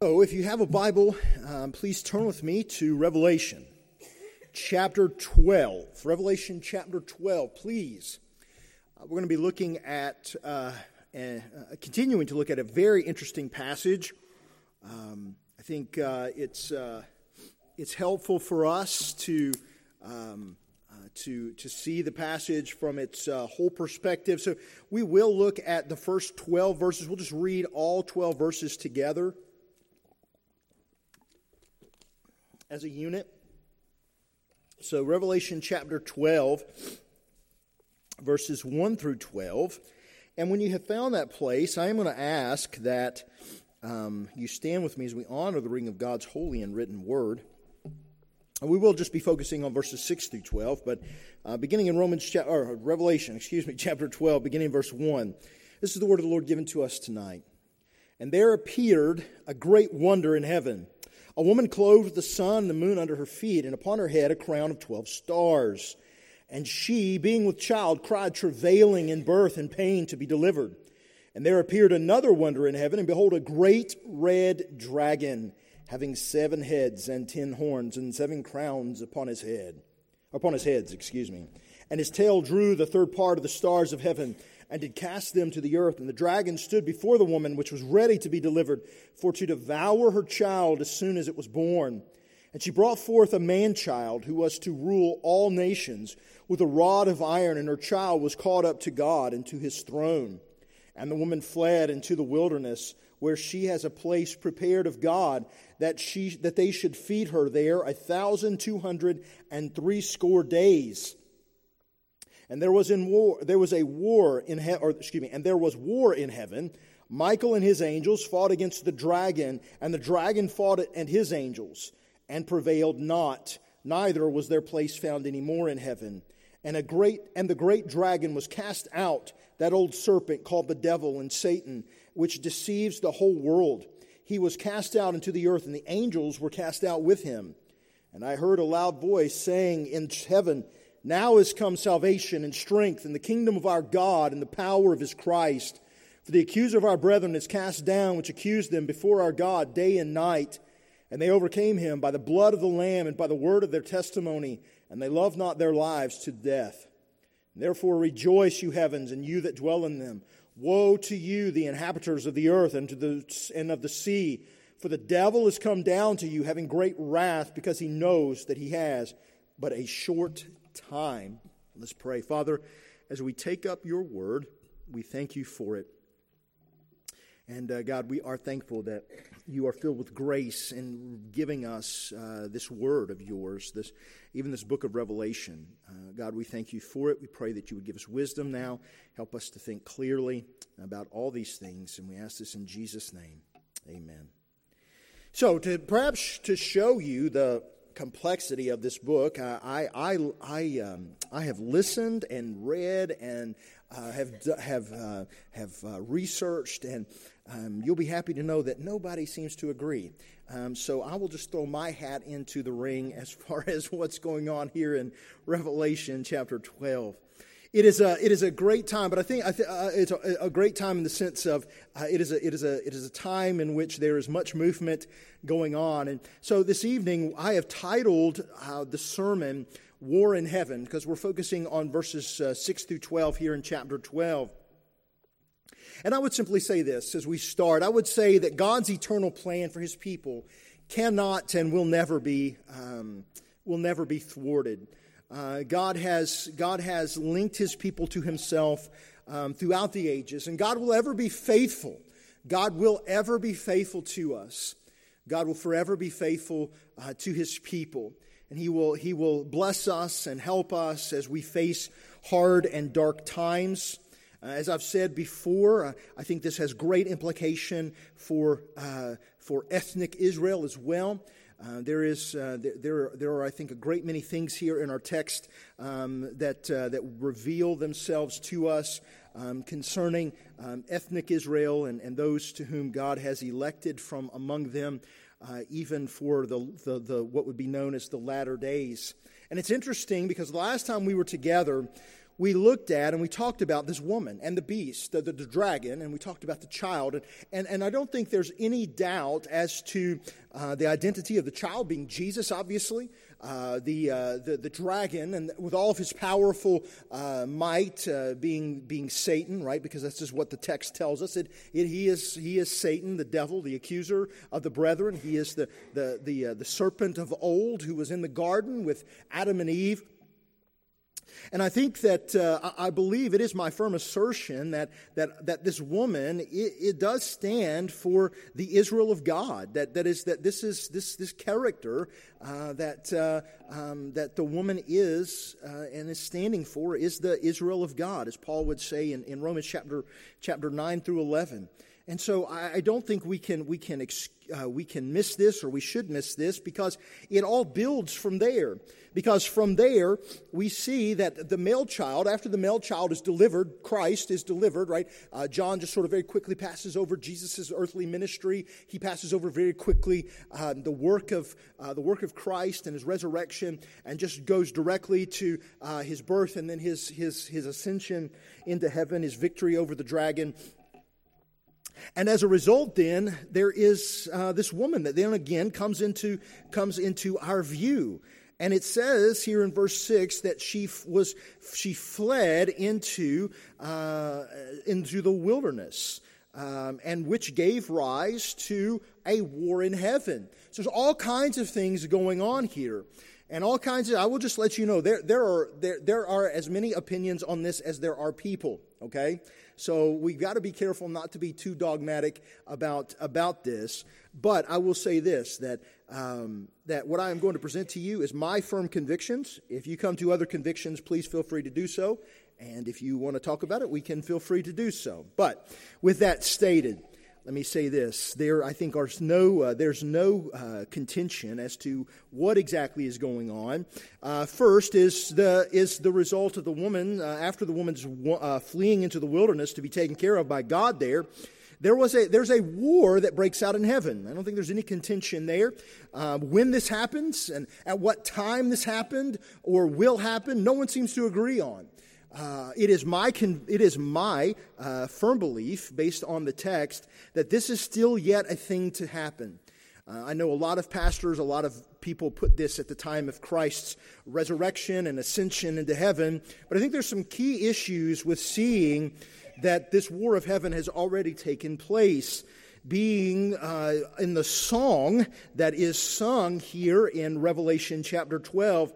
So, if you have a Bible, um, please turn with me to Revelation chapter 12. Revelation chapter 12, please. Uh, we're going to be looking at, uh, uh, continuing to look at a very interesting passage. Um, I think uh, it's, uh, it's helpful for us to. Um, uh, to, to see the passage from its whole perspective. So, we will look at the first 12 verses. We'll just read all 12 verses together. As a unit. So, Revelation chapter 12, verses 1 through 12. And when you have found that place, I am going to ask that um, you stand with me as we honor the reading of God's holy and written word. And we will just be focusing on verses 6 through 12, but uh, beginning in Romans cha- or Revelation, excuse me, chapter 12, beginning in verse 1. This is the word of the Lord given to us tonight. And there appeared a great wonder in heaven a woman clothed with the sun and the moon under her feet, and upon her head a crown of twelve stars. And she, being with child, cried, travailing in birth and pain to be delivered. And there appeared another wonder in heaven, and behold, a great red dragon, having seven heads and ten horns, and seven crowns upon his head, upon his heads, excuse me. And his tail drew the third part of the stars of heaven and did cast them to the earth. And the dragon stood before the woman, which was ready to be delivered, for to devour her child as soon as it was born. And she brought forth a man child who was to rule all nations with a rod of iron, and her child was caught up to God and to his throne. And the woman fled into the wilderness, where she has a place prepared of God, that, she, that they should feed her there a thousand two hundred and threescore days. And there was in war, there was a war in he, or excuse me, and there was war in heaven. Michael and his angels fought against the dragon, and the dragon fought it and his angels, and prevailed not. Neither was their place found any more in heaven. And a great and the great dragon was cast out, that old serpent called the devil and Satan, which deceives the whole world. He was cast out into the earth, and the angels were cast out with him. And I heard a loud voice saying in heaven, now is come salvation and strength and the kingdom of our God and the power of his Christ. For the accuser of our brethren is cast down, which accused them before our God day and night. And they overcame him by the blood of the Lamb and by the word of their testimony, and they loved not their lives to death. Therefore rejoice, you heavens, and you that dwell in them. Woe to you, the inhabitants of the earth and, to the, and of the sea, for the devil has come down to you, having great wrath, because he knows that he has but a short time. Let's pray. Father, as we take up your word, we thank you for it. And uh, God, we are thankful that you are filled with grace in giving us uh, this word of yours, this even this book of Revelation. Uh, God, we thank you for it. We pray that you would give us wisdom now, help us to think clearly about all these things, and we ask this in Jesus' name. Amen. So, to perhaps to show you the complexity of this book. I, I, I, um, I have listened and read and uh, have, have, uh, have uh, researched, and um, you'll be happy to know that nobody seems to agree. Um, so I will just throw my hat into the ring as far as what's going on here in Revelation chapter 12 it is a it is a great time, but I think, I th- uh, it's a, a, great time in the sense of uh, it is a it is a it is a time in which there is much movement going on. And so this evening, I have titled uh, the sermon "War in Heaven" because we're focusing on verses uh, six through twelve here in chapter twelve. And I would simply say this as we start: I would say that God's eternal plan for His people cannot and will never be um, will never be thwarted. Uh, God, has, God has linked his people to himself um, throughout the ages, and God will ever be faithful. God will ever be faithful to us. God will forever be faithful uh, to his people. And he will, he will bless us and help us as we face hard and dark times. Uh, as I've said before, uh, I think this has great implication for, uh, for ethnic Israel as well. Uh, there is uh, there, there are I think a great many things here in our text um, that uh, that reveal themselves to us um, concerning um, ethnic Israel and, and those to whom God has elected from among them, uh, even for the, the, the what would be known as the latter days. And it's interesting because the last time we were together, we looked at and we talked about this woman and the beast, the, the, the dragon, and we talked about the child. And, and, and, I don't think there's any doubt as to uh, the identity of the child being Jesus, obviously. Uh, the, uh, the, the dragon, and with all of his powerful uh, might, uh, being, being Satan, right? Because that's just what the text tells us. It, it, he, is, he is Satan, the devil, the accuser of the brethren. He is the, the, the, uh, the serpent of old who was in the garden with Adam and Eve. And I think that uh, I believe it is my firm assertion that, that, that this woman, it, it, does stand for the Israel of God. That, that is, that this is this, this character uh, that, uh, um, that the woman is uh, and is standing for is the Israel of God, as Paul would say in, in Romans chapter, chapter 9 through 11. And so I, I don't think we can, we, can, uh, we can miss this or we should miss this because it all builds from there. Because from there, we see that the male child, after the male child is delivered, Christ is delivered, right? Uh, John just sort of very quickly passes over Jesus' earthly ministry. He passes over very quickly uh, the, work of, uh, the work of Christ and his resurrection and just goes directly to uh, his birth and then his, his, his ascension into heaven, his victory over the dragon and as a result, then there is uh, this woman that then again comes into comes into our view, and it says here in verse six that she was she fled into uh, into the wilderness, um, and which gave rise to a war in heaven. So there's all kinds of things going on here. And all kinds of i will just let you know there, there, are, there, there are as many opinions on this as there are people okay so we've got to be careful not to be too dogmatic about, about this. But I will say this that, um, that what I am going to present to you is my firm convictions. If you come to other convictions, please feel free to do so. And if you want to talk about it, we can feel free to do so. But with that stated, let me say this: there, I think, are no, uh, there's no uh, contention as to what exactly is going on. Uh, first is the is the result of the woman uh, after the woman's uh, fleeing into the wilderness to be taken care of by God. There, there was a there's a war that breaks out in heaven. I don't think there's any contention there. Uh, when this happens and at what time this happened or will happen, no one seems to agree on. Uh, it is my, con- it is my uh, firm belief, based on the text, that this is still yet a thing to happen. Uh, I know a lot of pastors, a lot of people put this at the time of Christ's resurrection and ascension into heaven, but I think there's some key issues with seeing that this war of heaven has already taken place. Being uh, in the song that is sung here in Revelation chapter 12,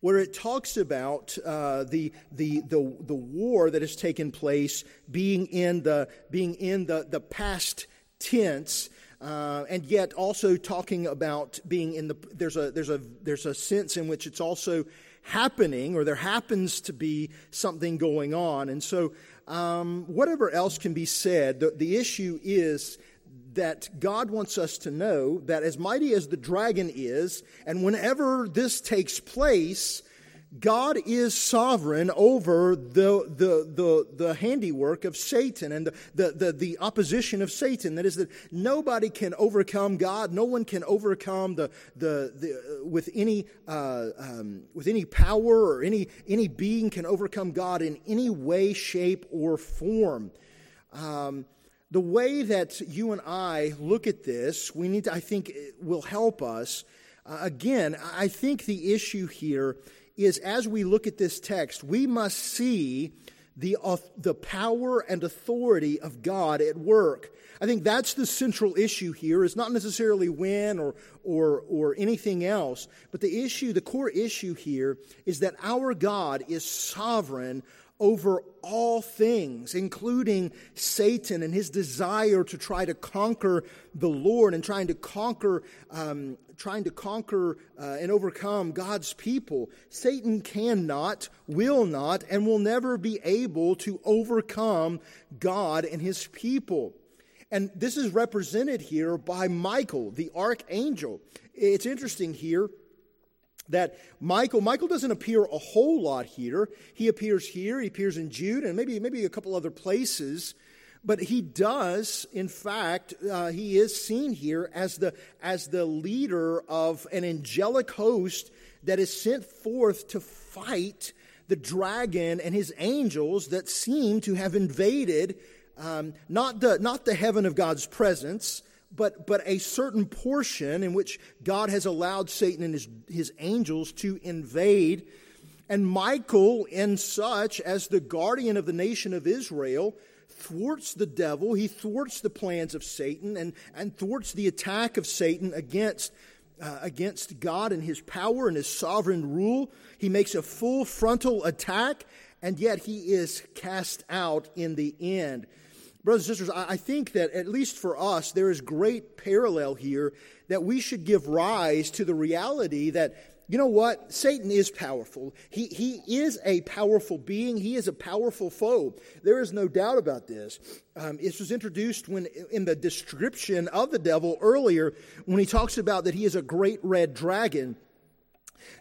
where it talks about uh, the, the, the, the war that has taken place being in the, being in the, the past tense. Uh, and yet also talking about being in the there's a there's a there's a sense in which it's also happening or there happens to be something going on and so um, whatever else can be said the, the issue is that God wants us to know that as mighty as the dragon is, and whenever this takes place, God is sovereign over the, the, the, the handiwork of Satan and the, the, the, the, opposition of Satan. That is, that nobody can overcome God. No one can overcome the, the, the, with, any, uh, um, with any power or any, any being can overcome God in any way, shape, or form. Um, the way that you and I look at this, we need to, I think, will help us. Uh, again, I think the issue here is as we look at this text, we must see the, uh, the power and authority of God at work. I think that's the central issue here. It's not necessarily when or, or, or anything else, but the issue, the core issue here is that our God is sovereign over all things, including Satan and his desire to try to conquer the Lord and trying to conquer, um, trying to conquer uh, and overcome God's people. Satan cannot, will not, and will never be able to overcome God and his people. And this is represented here by Michael, the archangel. It's interesting here that Michael, Michael doesn't appear a whole lot here. He appears here, he appears in Jude, and maybe, maybe a couple other places. But he does, in fact, uh, he is seen here as the, as the leader of an angelic host that is sent forth to fight the dragon and his angels that seem to have invaded um, not, the, not the heaven of God's presence, but, but a certain portion in which God has allowed Satan and his, his angels to invade. And Michael, in such as the guardian of the nation of Israel, thwarts the devil, he thwarts the plans of Satan, and, and thwarts the attack of Satan against, uh, against God and his power and his sovereign rule. He makes a full frontal attack, and yet he is cast out in the end. Brothers and sisters, I think that at least for us, there is great parallel here that we should give rise to the reality that, you know what? Satan is powerful. He, he is a powerful being. He is a powerful foe. There is no doubt about this. Um, this was introduced when in the description of the devil earlier when he talks about that he is a great red dragon.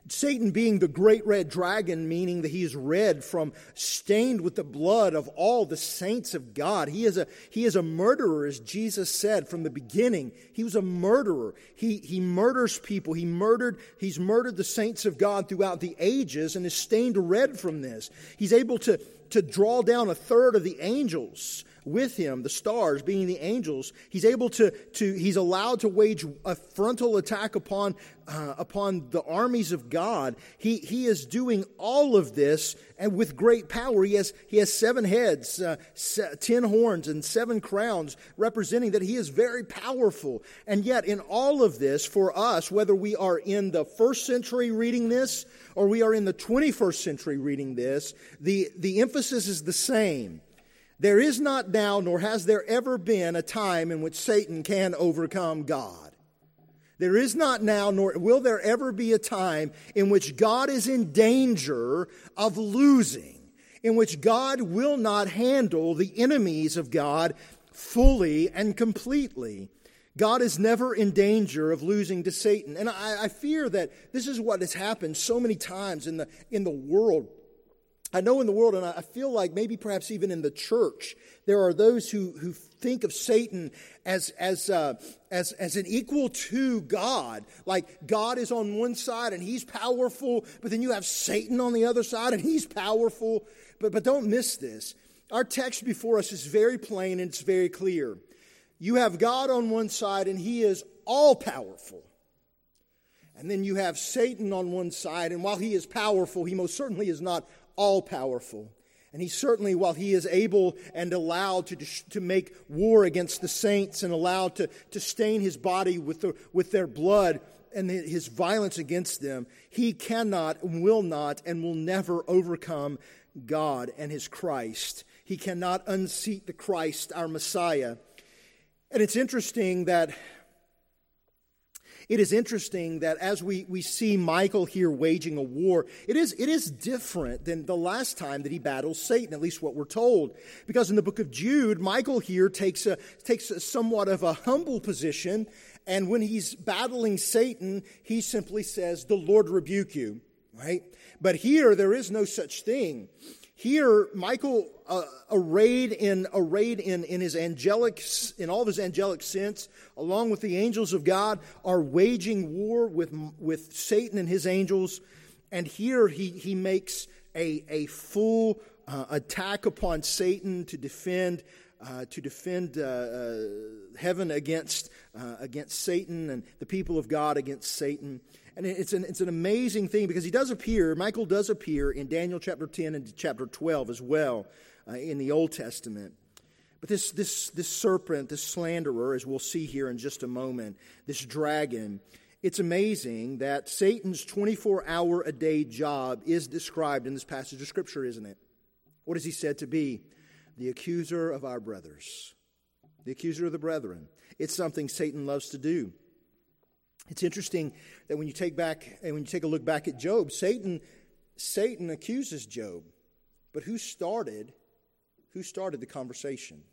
Satan being the great red dragon, meaning that he is red from stained with the blood of all the saints of God. He is a, he is a murderer, as Jesus said from the beginning. He was a murderer. He, he murders people. He murdered, he's murdered the saints of God throughout the ages and is stained red from this. He's able to, to draw down a third of the angels with him, the stars being the angels, he's able to, to he's allowed to wage a frontal attack upon, uh, upon the armies of God. He, he is doing all of this and with great power. He has, he has seven heads, uh, ten horns, and seven crowns, representing that he is very powerful. And yet, in all of this, for us, whether we are in the first century reading this or we are in the 21st century reading this, the, the emphasis is the same. There is not now, nor has there ever been, a time in which Satan can overcome God. There is not now, nor will there ever be a time in which God is in danger of losing, in which God will not handle the enemies of God fully and completely. God is never in danger of losing to Satan. And I, I, fear that this is what has happened so many times in the, in the world I know in the world, and I feel like maybe perhaps even in the church, there are those who, who think of Satan as, as, uh, as, as an equal to God. Like God is on one side and he's powerful, but then you have Satan on the other side and he's powerful. But, but don't miss this. Our text before us is very plain and it's very clear. You have God on one side and he is all powerful. And then you have Satan on one side, and while he is powerful, he most certainly is not all powerful. And he certainly, while he is able and allowed to, to make war against the saints and allowed to, to stain his body with, the, with their blood and his violence against them, he cannot will not and will never overcome God and his Christ. He cannot unseat the Christ, our Messiah. And it's interesting that it is interesting that as we, we see Michael here waging a war, it is, it is different than the last time that he battles Satan, at least what we're told. Because in the book of Jude, Michael here takes a, takes a somewhat of a humble position, and when he's battling Satan, he simply says, The Lord rebuke you, right? But here, there is no such thing. Here, Michael, uh, arrayed in arrayed in, in his angelic in all of his angelic sense, along with the angels of God, are waging war with with Satan and his angels. And here he he makes a a full uh, attack upon Satan to defend uh, to defend uh, uh, heaven against uh, against Satan and the people of God against Satan. And it's an, it's an amazing thing because he does appear, Michael does appear in Daniel chapter 10 and chapter 12 as well uh, in the Old Testament. But this, this, this serpent, this slanderer, as we'll see here in just a moment, this dragon, it's amazing that Satan's 24 hour a day job is described in this passage of Scripture, isn't it? What is he said to be? The accuser of our brothers, the accuser of the brethren. It's something Satan loves to do. It's interesting that when you take back and when you take a look back at Job, Satan Satan accuses Job. But who started who started the conversation?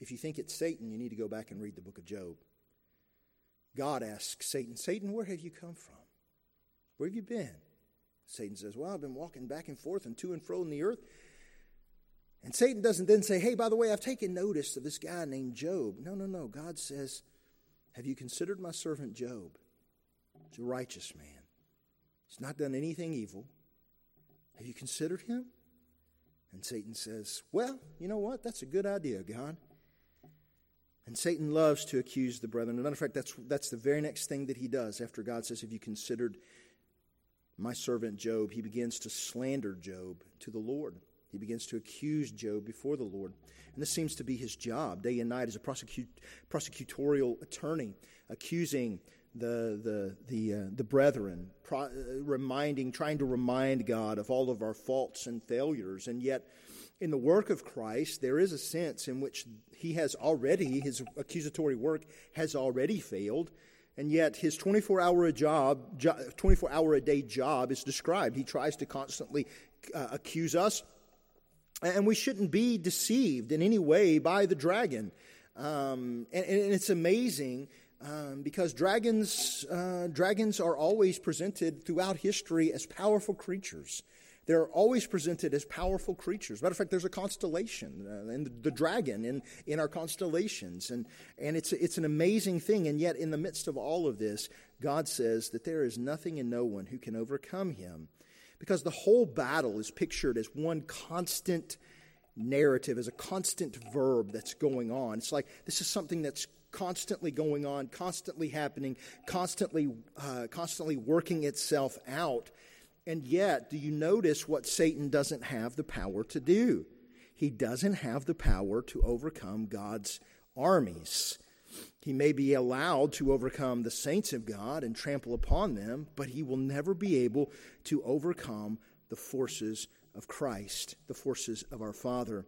If you think it's Satan, you need to go back and read the book of Job. God asks Satan, Satan, where have you come from? Where have you been? Satan says, Well, I've been walking back and forth and to and fro in the earth. And Satan doesn't then say, Hey, by the way, I've taken notice of this guy named Job. No, no, no. God says, have you considered my servant Job? He's a righteous man. He's not done anything evil. Have you considered him? And Satan says, Well, you know what? That's a good idea, God. And Satan loves to accuse the brethren. As a matter of fact, that's, that's the very next thing that he does after God says, Have you considered my servant Job? He begins to slander Job to the Lord. He begins to accuse Job before the Lord. And this seems to be his job day and night as a prosecute, prosecutorial attorney, accusing the, the, the, uh, the brethren, pro, uh, reminding, trying to remind God of all of our faults and failures. And yet, in the work of Christ, there is a sense in which he has already, his accusatory work has already failed. And yet, his 24 hour a job, 24 hour a day job is described. He tries to constantly uh, accuse us. And we shouldn't be deceived in any way by the dragon. Um, and, and, it's amazing um, because dragons, uh, dragons are always presented throughout history as powerful creatures. They're always presented as powerful creatures. Matter of fact, there's a constellation, uh, and the, the, dragon in, in our constellations. And, and it's, it's an amazing thing. And yet, in the midst of all of this, God says that there is nothing and no one who can overcome him. Because the whole battle is pictured as one constant narrative, as a constant verb that's going on. It's like this is something that's constantly going on, constantly happening, constantly, uh, constantly working itself out. And yet, do you notice what Satan doesn't have the power to do? He doesn't have the power to overcome God's armies. He may be allowed to overcome the saints of God and trample upon them, but he will never be able to overcome the forces of Christ, the forces of our Father.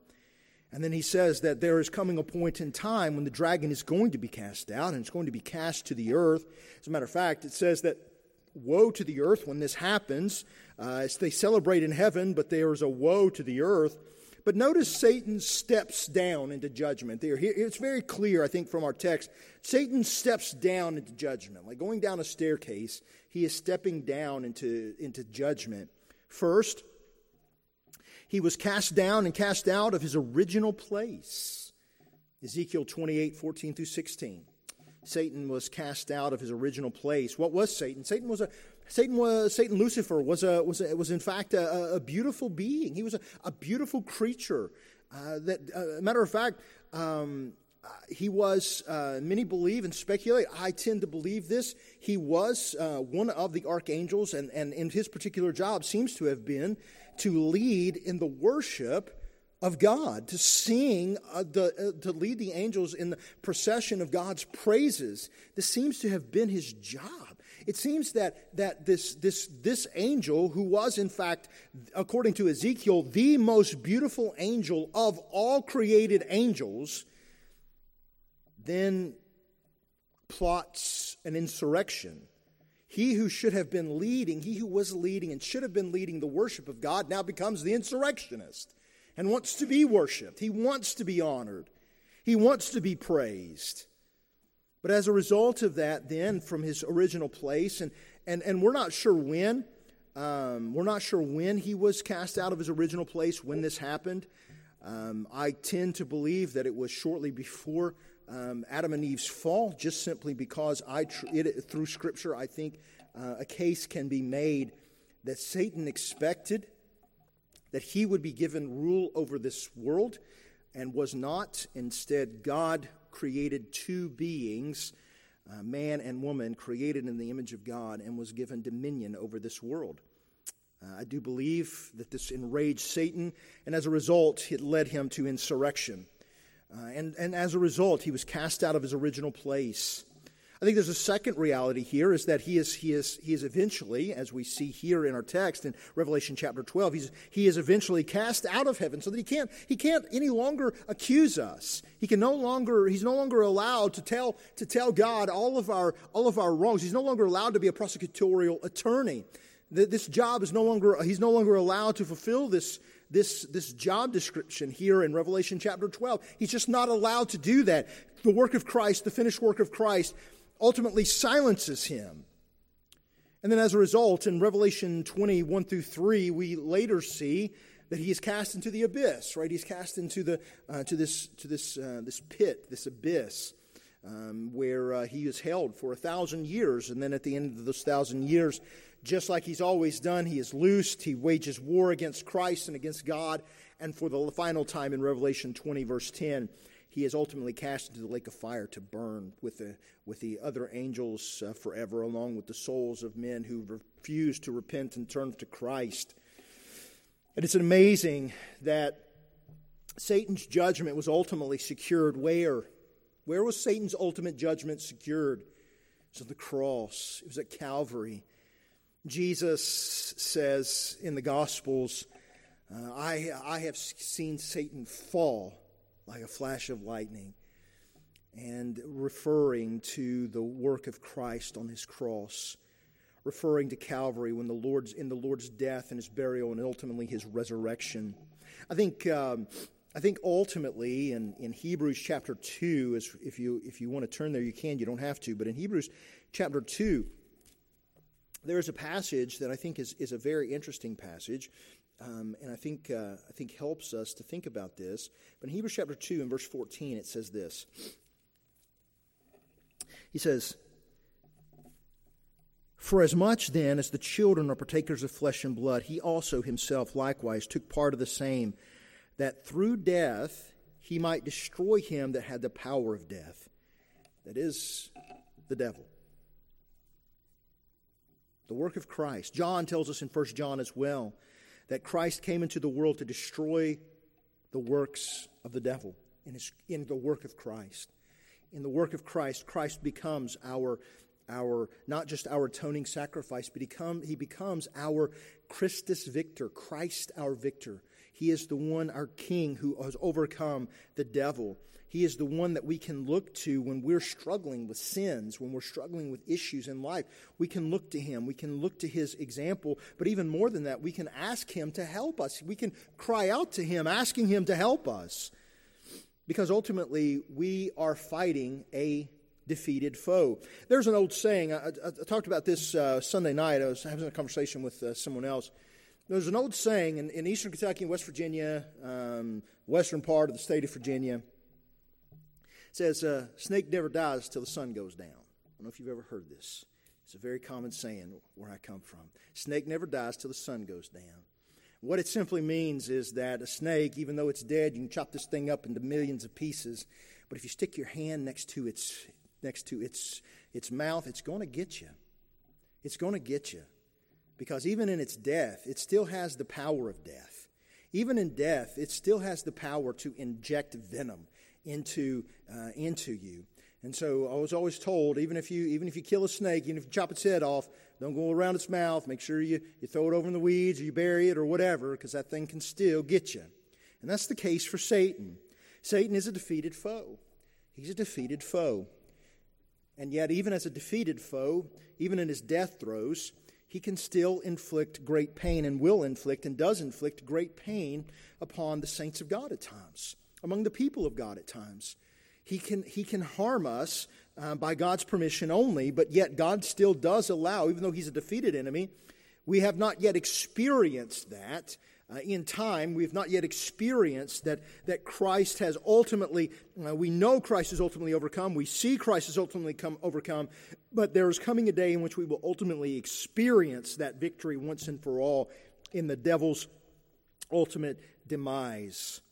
And then he says that there is coming a point in time when the dragon is going to be cast out and it's going to be cast to the earth. As a matter of fact, it says that woe to the earth when this happens. Uh, they celebrate in heaven, but there is a woe to the earth. But notice Satan steps down into judgment. There, it's very clear, I think, from our text. Satan steps down into judgment, like going down a staircase. He is stepping down into, into judgment. First, he was cast down and cast out of his original place. Ezekiel 28 14 through 16. Satan was cast out of his original place. What was Satan? Satan was a Satan was Satan Lucifer was a was a, was in fact a, a beautiful being. He was a, a beautiful creature. Uh, that uh, matter of fact, um, uh, he was. Uh, many believe and speculate. I tend to believe this. He was one of the archangels, and and in his particular job seems to have been to lead in the worship of God, to sing, uh, the, uh, to lead the angels in the procession of God's praises. This seems to have been his job. It seems that, that this, this, this angel, who was in fact, according to Ezekiel, the most beautiful angel of all created angels, then plots an insurrection he who should have been leading, he who was leading and should have been leading the worship of God, now becomes the insurrectionist and wants to be worshiped. He wants to be honored. He wants to be praised. But as a result of that, then, from his original place, and, and, and we're not sure when, um, we're not sure when he was cast out of his original place, when this happened. Um, I tend to believe that it was shortly before um, Adam and Eve's fall, just simply because I tr- it, through Scripture I think uh, a case can be made that Satan expected that he would be given rule over this world and was not. Instead, God created two beings, uh, man and woman, created in the image of God, and was given dominion over this world. Uh, I do believe that this enraged Satan, and as a result, it led him to insurrection. Uh, and, and as a result, he was cast out of his original place. I think there's a second reality here is that he is, he is, he is eventually, as we see here in our text in Revelation chapter 12, he's, he is eventually cast out of heaven so that he can't, he can't any longer accuse us. He can no longer, he's no longer allowed to tell, to tell God all of, our, all of our wrongs. He's no longer allowed to be a prosecutorial attorney. This job is no longer, he's no longer allowed to fulfill this, this, this job description here in Revelation chapter 12. He's just not allowed to do that. The work of Christ, the finished work of Christ, ultimately silences him. And then as a result, in Revelation 21 through 3, we later see that he is cast into the abyss, right? He's cast into the, uh, to this, to this, uh, this pit, this abyss, um, where uh, he is held for a thousand years. And then at the end of those thousand years, just like he's always done, he is loosed. He wages war against Christ and against God. And for the final time in Revelation 20, verse 10, he is ultimately cast into the lake of fire to burn with the, with the other angels uh, forever, along with the souls of men who refuse to repent and turn to Christ. And it's amazing that Satan's judgment was ultimately secured where? Where was Satan's ultimate judgment secured? It was on the cross, it was at Calvary. Jesus says in the Gospels, uh, I, I have seen Satan fall like a flash of lightning, and referring to the work of Christ on his cross, referring to Calvary when the Lord's in the Lord's death and his burial and ultimately his resurrection. I think. Um, I think ultimately in, in Hebrews chapter 2, as if you, if you want to turn there, you can, you don't have to. But in Hebrews chapter 2, there is a passage that I think is, is a very interesting passage um, and I think, uh, I think helps us to think about this. But in Hebrews chapter 2 and verse 14, it says this. He says, For as much then as the children are partakers of flesh and blood, he also himself likewise took part of the same, that through death he might destroy him that had the power of death, that is, the devil. The work of Christ. John tells us in 1 John as well that Christ came into the world to destroy the works of the devil in, his, in the work of Christ. In the work of Christ, Christ becomes our, our not just our atoning sacrifice, but he, come, he becomes our Christus victor, Christ our victor. He is the one, our King, who has overcome the devil. He is the one that we can look to when we're struggling with sins, when we're struggling with issues in life. We can look to Him. We can look to His example. But even more than that, we can ask Him to help us. We can cry out to Him, asking Him to help us. Because ultimately, we are fighting a defeated foe. There's an old saying, I, I, I talked about this uh, Sunday night. I was having a conversation with uh, someone else. There's an old saying in, in eastern Kentucky and West Virginia, um, western part of the state of Virginia says, uh, Snake never dies till the sun goes down. I don't know if you've ever heard this. It's a very common saying where I come from. Snake never dies till the sun goes down. What it simply means is that a snake, even though it's dead, you can chop this thing up into millions of pieces. But if you stick your hand next to its next to its its mouth, it's going to get you. It's going to get you. Because even in its death, it still has the power of death. Even in death, it still has the power to inject venom into, uh, into you. And so I was always told, even if you even if you kill a snake, even if you chop its head off, don't go around its mouth. Make sure you, you throw it over in the weeds or you bury it or whatever, because that thing can still get you. And that's the case for Satan. Satan is a defeated foe. He's a defeated foe. And yet, even as a defeated foe, even in his death throes, he can still inflict great pain and will inflict and does inflict great pain upon the saints of God at times among the people of God at times. He can, he can harm us uh, by God's permission only, but yet God still does allow, even though he's a defeated enemy, we have not yet experienced that. Uh, in time, we have not yet experienced that, that Christ has ultimately, uh, we know Christ has ultimately overcome, we see Christ has ultimately come, overcome, but there is coming a day in which we will ultimately experience that victory once and for all in the devil's ultimate demise.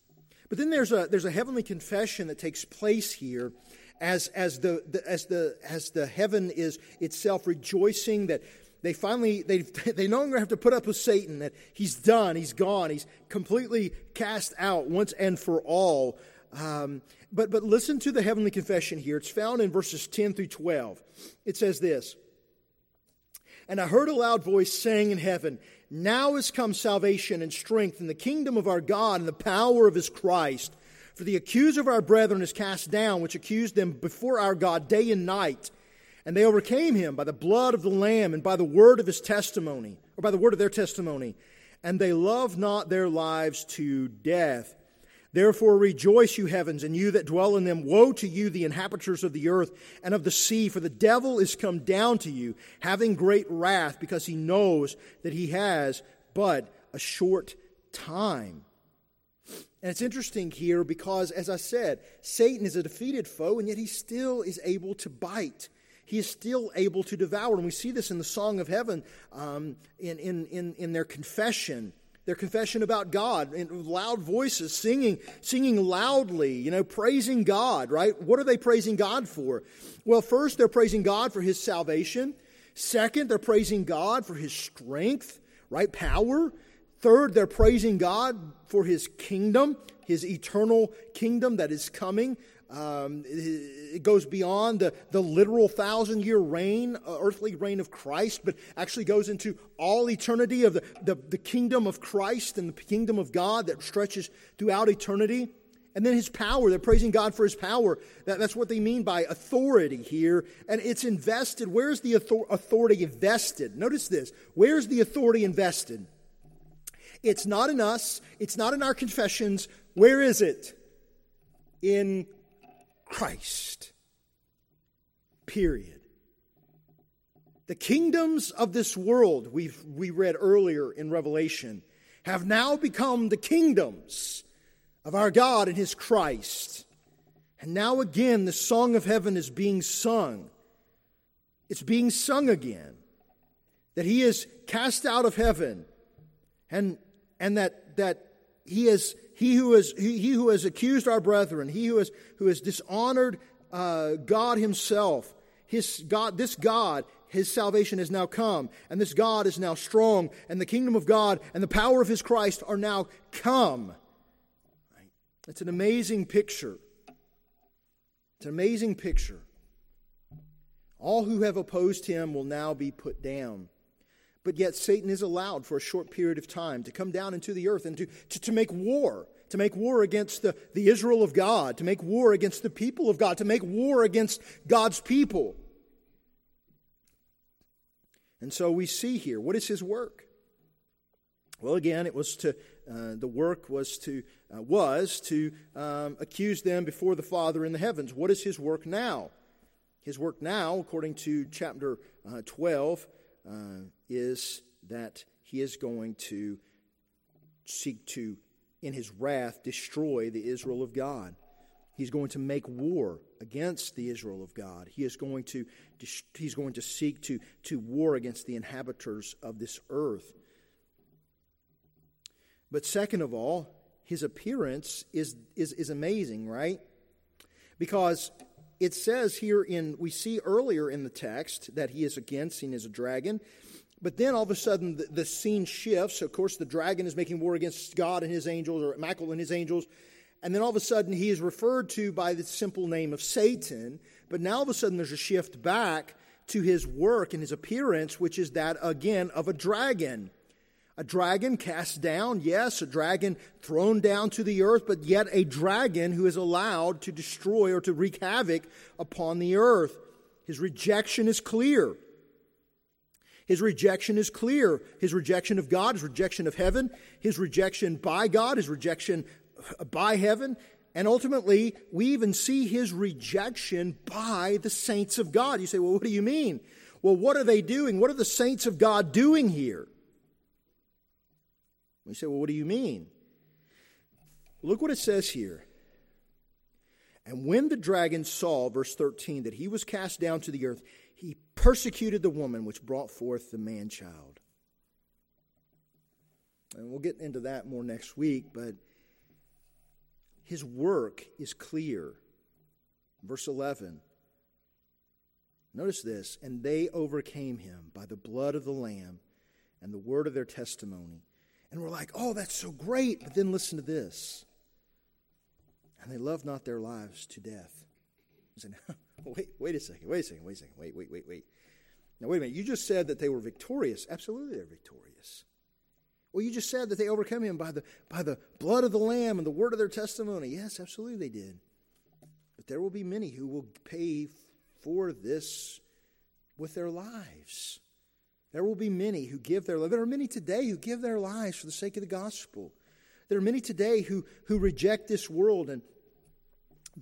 But then there's a, there's a heavenly confession that takes place here as, as, the, the, as, the, as the heaven is itself rejoicing that they finally they, they no longer have to put up with satan that he's done he's gone he's completely cast out once and for all um, but but listen to the heavenly confession here it's found in verses 10 through 12 it says this and i heard a loud voice saying in heaven now has come salvation and strength in the kingdom of our God and the power of his Christ. For the accuser of our brethren is cast down, which accused them before our God day and night. And they overcame him by the blood of the Lamb and by the word of his testimony, or by the word of their testimony. And they loved not their lives to death. Therefore rejoice, you heavens, and you that dwell in them. Woe to you, the inhabitants of the earth and of the sea, for the devil is come down to you, having great wrath, because he knows that he has but a short time. And it's interesting here because, as I said, Satan is a defeated foe, and yet he still is able to bite. He is still able to devour. And we see this in the Song of Heaven, um, in, in, in, in their confession their confession about God in loud voices, singing, singing loudly, you know, praising God, right? What are they praising God for? Well, first, they're praising God for his salvation. Second, they're praising God for his strength, right? Power. Third, they're praising God for his kingdom, his eternal kingdom that is coming. Um, it goes beyond the, the literal thousand year reign, uh, earthly reign of Christ, but actually goes into all eternity of the, the, the kingdom of Christ and the kingdom of God that stretches throughout eternity. And then his power, they're praising God for his power. That, that's what they mean by authority here. And it's invested. Where's the authority invested? Notice this. Where's the authority invested? It's not in us, it's not in our confessions. Where is it? In Christ. Period. The kingdoms of this world, we we read earlier in Revelation, have now become the kingdoms of our God and His Christ. And now again, the song of heaven is being sung. It's being sung again. That He is cast out of heaven and, and that, that He is he who, is, he, he who has accused our brethren, he who has, who has dishonored uh, God himself, his God, this God, his salvation has now come, and this God is now strong, and the kingdom of God and the power of his Christ are now come. It's an amazing picture. It's an amazing picture. All who have opposed him will now be put down. But yet, Satan is allowed for a short period of time to come down into the earth and to, to, to, make war, to make war against the, the Israel of God, to make war against the people of God, to make war against God's people. And so we see here what is his work? Well, again, it was to uh, the work was to uh, was to um, accuse them before the Father in the heavens. What is his work now? His work now, according to chapter uh, twelve, uh, is that he is going to seek to, in his wrath, destroy the Israel of God. He's going to make war against the Israel of God. He is going to, he's going to seek to, to war against the inhabitants of this earth. But second of all, his appearance is, is, is amazing, right? Because it says here in, we see earlier in the text that he is again seen as a dragon. But then all of a sudden the, the, scene shifts. Of course, the dragon is making war against God and his angels, or Michael and his angels. And then all of a sudden he is referred to by the simple name of Satan. But now all of a sudden there's a shift back to his work and his appearance, which is that again of a dragon. A dragon cast down, yes, a dragon thrown down to the earth, but yet a dragon who is allowed to destroy or to wreak havoc upon the earth. His rejection is clear. His rejection is clear. His rejection of God, his rejection of heaven, his rejection by God, his rejection by heaven, and ultimately, we even see his rejection by the saints of God. You say, well, what do you mean? Well, what are they doing? What are the saints of God doing here? We say, well, what do you mean? Look what it says here. And when the dragon saw, verse 13, that he was cast down to the earth, he persecuted the woman which brought forth the man child. And we'll get into that more next week, but his work is clear. Verse 11. Notice this, and they overcame him by the blood of the Lamb and the word of their testimony and we're like, oh, that's so great. But then listen to this. And they love not their lives to death. say, wait, wait a second, wait a second, wait a second, wait, wait, wait, wait. Now, wait a minute. You just said that they were victorious. Absolutely, they're victorious. Well, you just said that they overcome him by the, by the blood of the Lamb and the word of their testimony. Yes, absolutely, they did. But there will be many who will pay for this with their lives. There will be many who give their lives. There are many today who give their lives for the sake of the gospel. There are many today who, who reject this world, and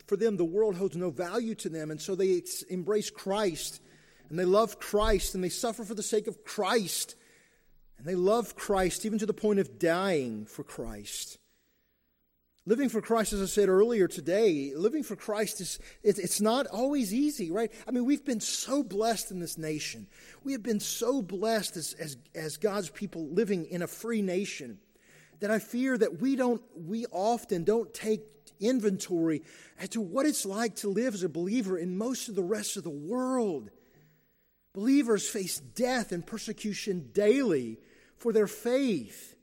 for them, the world holds no value to them, and so they embrace Christ, and they love Christ, and they suffer for the sake of Christ, and they love Christ even to the point of dying for Christ. Living for Christ, as I said earlier today, living for Christ is it's not always easy, right? I mean, we've been so blessed in this nation. We have been so blessed as, as, as God's people living in a free nation that I fear that we don't we often don't take inventory as to what it's like to live as a believer in most of the rest of the world. Believers face death and persecution daily for their faith.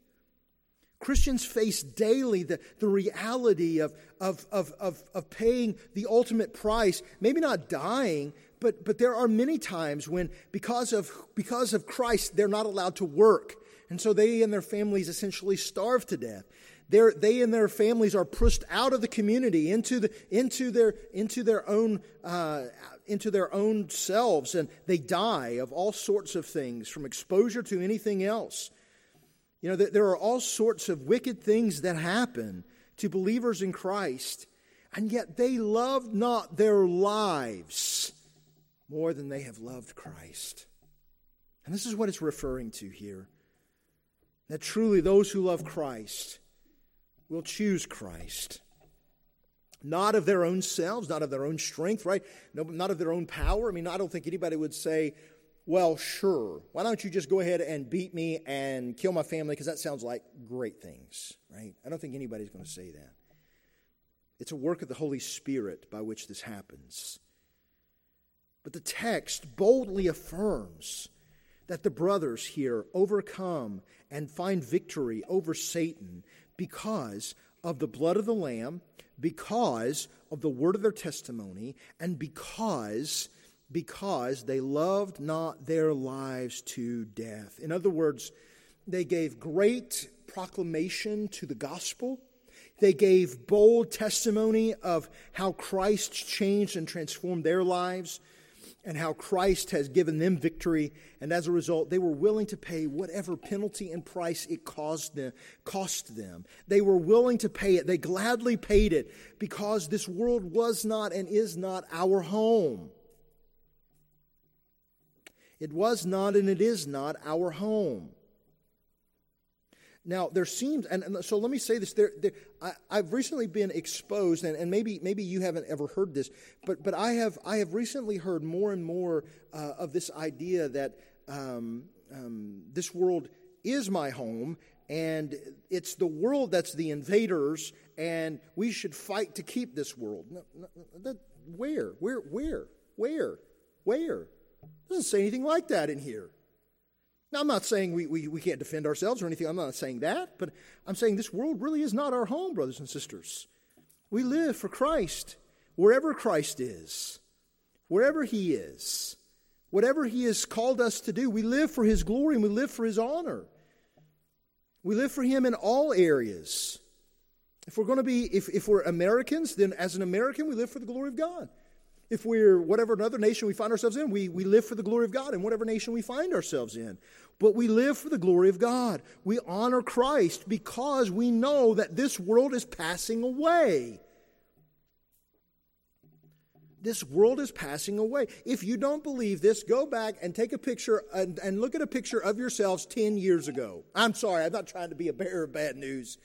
Christians face daily the, the reality of, of, of, of, of paying the ultimate price, maybe not dying, but, but there are many times when, because of, because of Christ, they're not allowed to work. And so they and their families essentially starve to death. They're, they and their families are pushed out of the community into, the, into, their, into, their own, uh, into their own selves, and they die of all sorts of things, from exposure to anything else. You know, there are all sorts of wicked things that happen to believers in Christ, and yet they love not their lives more than they have loved Christ. And this is what it's referring to here that truly those who love Christ will choose Christ. Not of their own selves, not of their own strength, right? No, not of their own power. I mean, I don't think anybody would say, well, sure, why don't you just go ahead and beat me and kill my family? Because that sounds like great things, right? I don't think anybody's going to say that. It's a work of the Holy Spirit by which this happens. But the text boldly affirms that the brothers here overcome and find victory over Satan because of the blood of the Lamb, because of the word of their testimony, and because because they loved not their lives to death. In other words, they gave great proclamation to the gospel. They gave bold testimony of how Christ changed and transformed their lives and how Christ has given them victory. And as a result, they were willing to pay whatever penalty and price it caused them, cost them. They were willing to pay it. They gladly paid it because this world was not and is not our home. It was not and it is not our home. Now, there seems, and, and so let me say this. There, there I, have recently been exposed, and, and, maybe, maybe you haven't ever heard this, but, but I, have, I have recently heard more and more uh, of this idea that um, um, this world is my home, and it's the world that's the invaders, and we should fight to keep this world. No, no, that, where? Where? Where? Where? Where? It doesn't say anything like that in here. Now, I'm not saying we, we, we can't defend ourselves or anything. I'm not saying that. But I'm saying this world really is not our home, brothers and sisters. We live for Christ wherever Christ is, wherever He is, whatever He has called us to do. We live for His glory and we live for His honor. We live for Him in all areas. If we're going to be, if, if we're Americans, then as an American, we live for the glory of God. If we're whatever another nation we find ourselves in, we, we live for the glory of God in whatever nation we find ourselves in. But we live for the glory of God. We honor Christ because we know that this world is passing away. This world is passing away. If you don't believe this, go back and take a picture and, and look at a picture of yourselves 10 years ago. I'm sorry, I'm not trying to be a bearer of bad news.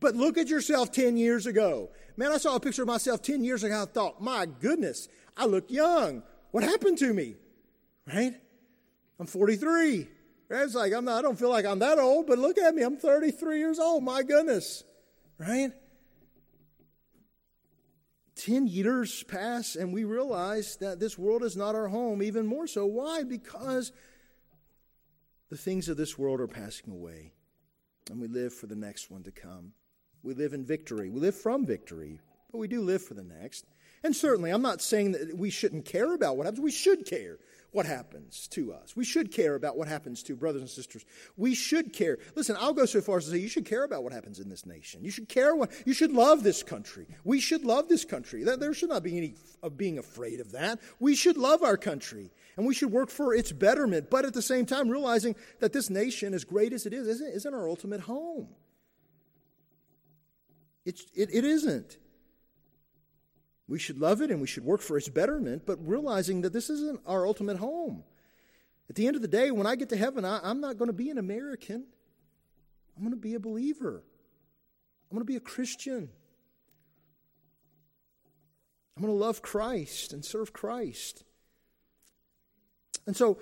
But look at yourself 10 years ago. Man, I saw a picture of myself 10 years ago. I thought, my goodness, I look young. What happened to me? Right? I'm 43. Right? It's like I'm not, I don't feel like I'm that old, but look at me. I'm 33 years old. My goodness. Right? 10 years pass and we realize that this world is not our home, even more so. Why? Because the things of this world are passing away and we live for the next one to come. We live in victory. We live from victory, but we do live for the next. And certainly, I'm not saying that we shouldn't care about what happens. We should care what happens to us. We should care about what happens to brothers and sisters. We should care. Listen, I'll go so far as to say you should care about what happens in this nation. You should care what you should love this country. We should love this country. There should not be any of being afraid of that. We should love our country and we should work for its betterment, but at the same time realizing that this nation, as great as it is, isn't, isn't our ultimate home. It's, it, it isn't. We should love it and we should work for its betterment, but realizing that this isn't our ultimate home. At the end of the day, when I get to heaven, I, am not going to be an American. I'm going to be a believer. I'm going to be a Christian. I'm going to love Christ and serve Christ. And so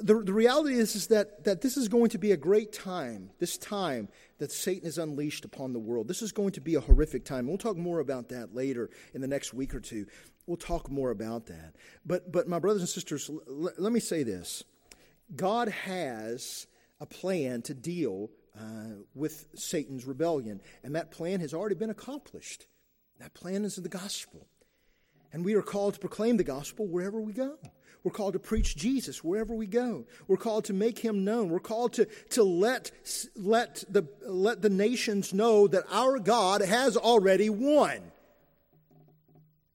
the, the reality is, is that, that this is going to be a great time, this time that Satan is unleashed upon the world. This is going to be a horrific time. We'll talk more about that later in the next week or two. We'll talk more about that. But, but my brothers and sisters, l- let me say this God has a plan to deal uh, with Satan's rebellion, and that plan has already been accomplished. That plan is the gospel. And we are called to proclaim the gospel wherever we go. We're called to preach Jesus wherever we go. We're called to make him known. We're called to, to let, let, the, let the nations know that our God has already won.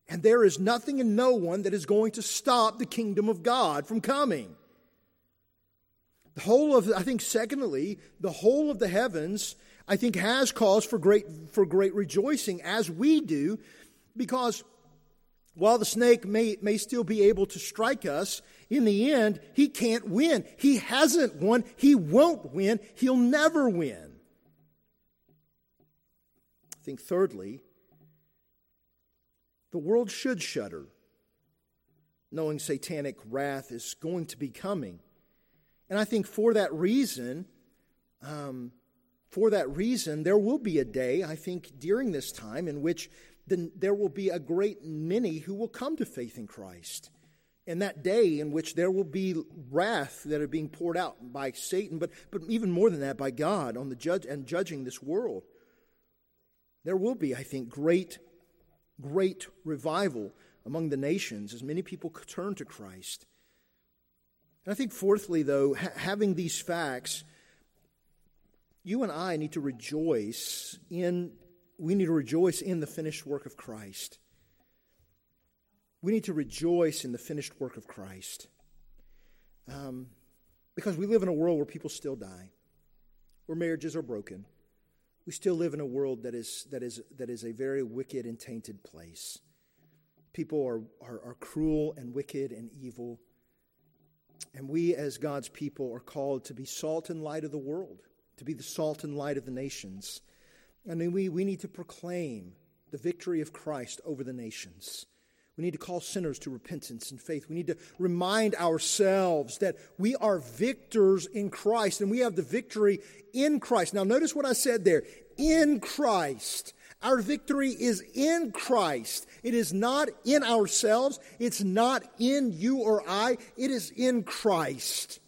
And there is nothing and no one that is going to stop the kingdom of God from coming. The whole of, I think, secondly, the whole of the heavens, I think, has cause for great, for great rejoicing, as we do, because while the snake may, may still be able to strike us, in the end, he can't win. He hasn't won. He won't win. He'll never win. I think, thirdly, the world should shudder, knowing satanic wrath is going to be coming. And I think for that reason, um, for that reason, there will be a day, I think, during this time in which then there will be a great many who will come to faith in Christ. In that day in which there will be wrath that are being poured out by Satan, but, but even more than that, by God on the judge and judging this world. There will be, I think, great, great revival among the nations as many people turn to Christ. And I think, fourthly, though, ha- having these facts, you and I need to rejoice in we need to rejoice in the finished work of Christ. We need to rejoice in the finished work of Christ. Um, because we live in a world where people still die, where marriages are broken. We still live in a world that is, that is, that is a very wicked and tainted place. People are, are, are cruel and wicked and evil. And we, as God's people, are called to be salt and light of the world, to be the salt and light of the nations. I mean, we, we need to proclaim the victory of Christ over the nations. We need to call sinners to repentance and faith. We need to remind ourselves that we are victors in Christ and we have the victory in Christ. Now, notice what I said there in Christ. Our victory is in Christ. It is not in ourselves. It's not in you or I. It is in Christ.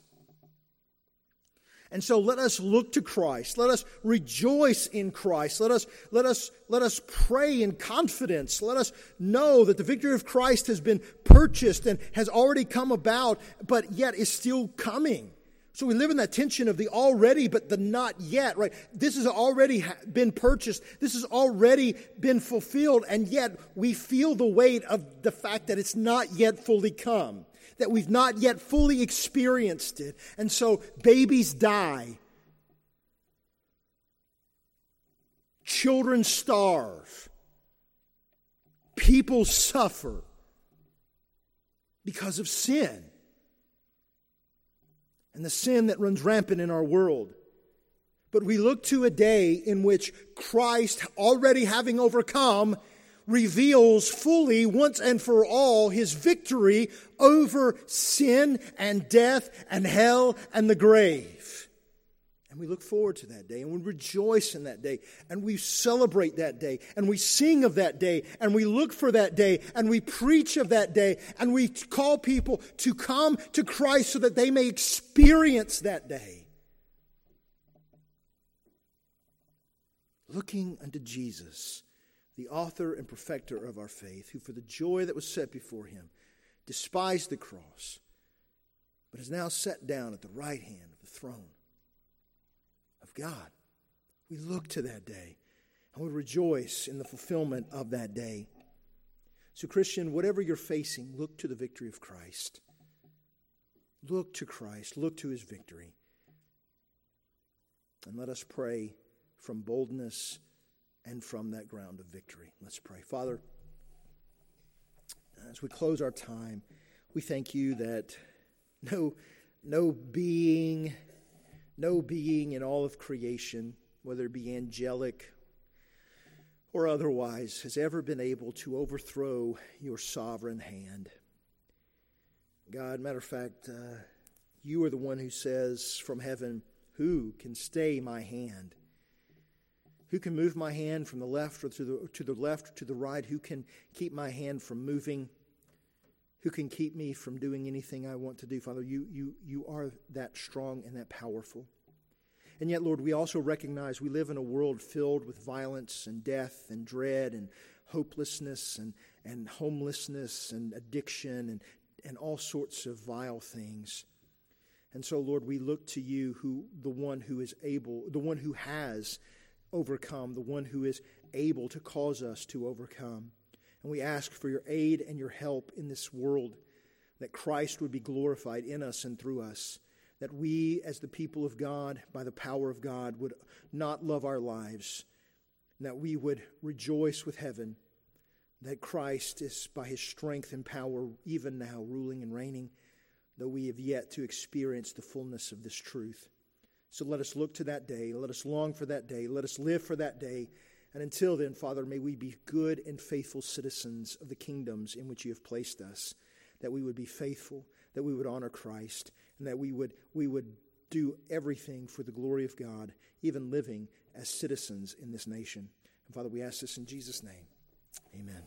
And so let us look to Christ. Let us rejoice in Christ. Let us, let us, let us pray in confidence. Let us know that the victory of Christ has been purchased and has already come about, but yet is still coming. So we live in that tension of the already, but the not yet, right? This has already been purchased. This has already been fulfilled, and yet we feel the weight of the fact that it's not yet fully come that we've not yet fully experienced it. And so babies die, children starve, people suffer because of sin and the sin that runs rampant in our world. But we look to a day in which Christ, already having overcome, reveals fully once and for all his victory over sin and death and hell and the grave. And we look forward to that day and we rejoice in that day and we celebrate that day and we sing of that day and we look for that day and we preach of that day and we call people to come to Christ so that they may experience that day. Looking unto Jesus the author and perfecter of our faith, who for the joy that was set before him despised the cross, but is now set down at the right hand of the throne of God. We look to that day and we rejoice in the fulfillment of that day. So, Christian, whatever you're facing, look to the victory of Christ. Look to Christ, look to his victory. And let us pray from boldness and from that ground of victory. Let's pray. Father, as we close our time, we thank you that no, no being, no being in all of creation, whether it be angelic or otherwise has ever been able to overthrow your sovereign hand. God, matter of fact, uh, you are the one who says from heaven, Who can stay my hand? Who can move my hand from the left or to the, to the left to the right? Who can keep my hand from moving? Who can keep me from doing anything I want to do? Father, you, you, you are that strong and that powerful. And yet, Lord, we also recognize we live in a world filled with violence and death and dread and hopelessness and, and homelessness and addiction and, and all sorts of vile things. And so, Lord, we look to you, who the one who is able, the one who has overcome, the one who is able to cause us to overcome. And we ask for your aid and your help in this world, that Christ would be glorified in us and through us, that we, as the people of God, by the power of God, would not love our lives, that we would rejoice with heaven that Christ is, by his strength and power, even now ruling and reigning, though we have yet to experience the fullness of this truth. So let us look to that day. Let us long for that day. Let us live for that day. And until then, Father, may we be good and faithful citizens of the kingdoms in which you have placed us, that we would be faithful, that we would honor Christ, and that we would, we would do everything for the glory of God, even living as citizens in this nation. And Father, we ask this in Jesus' name. Amen.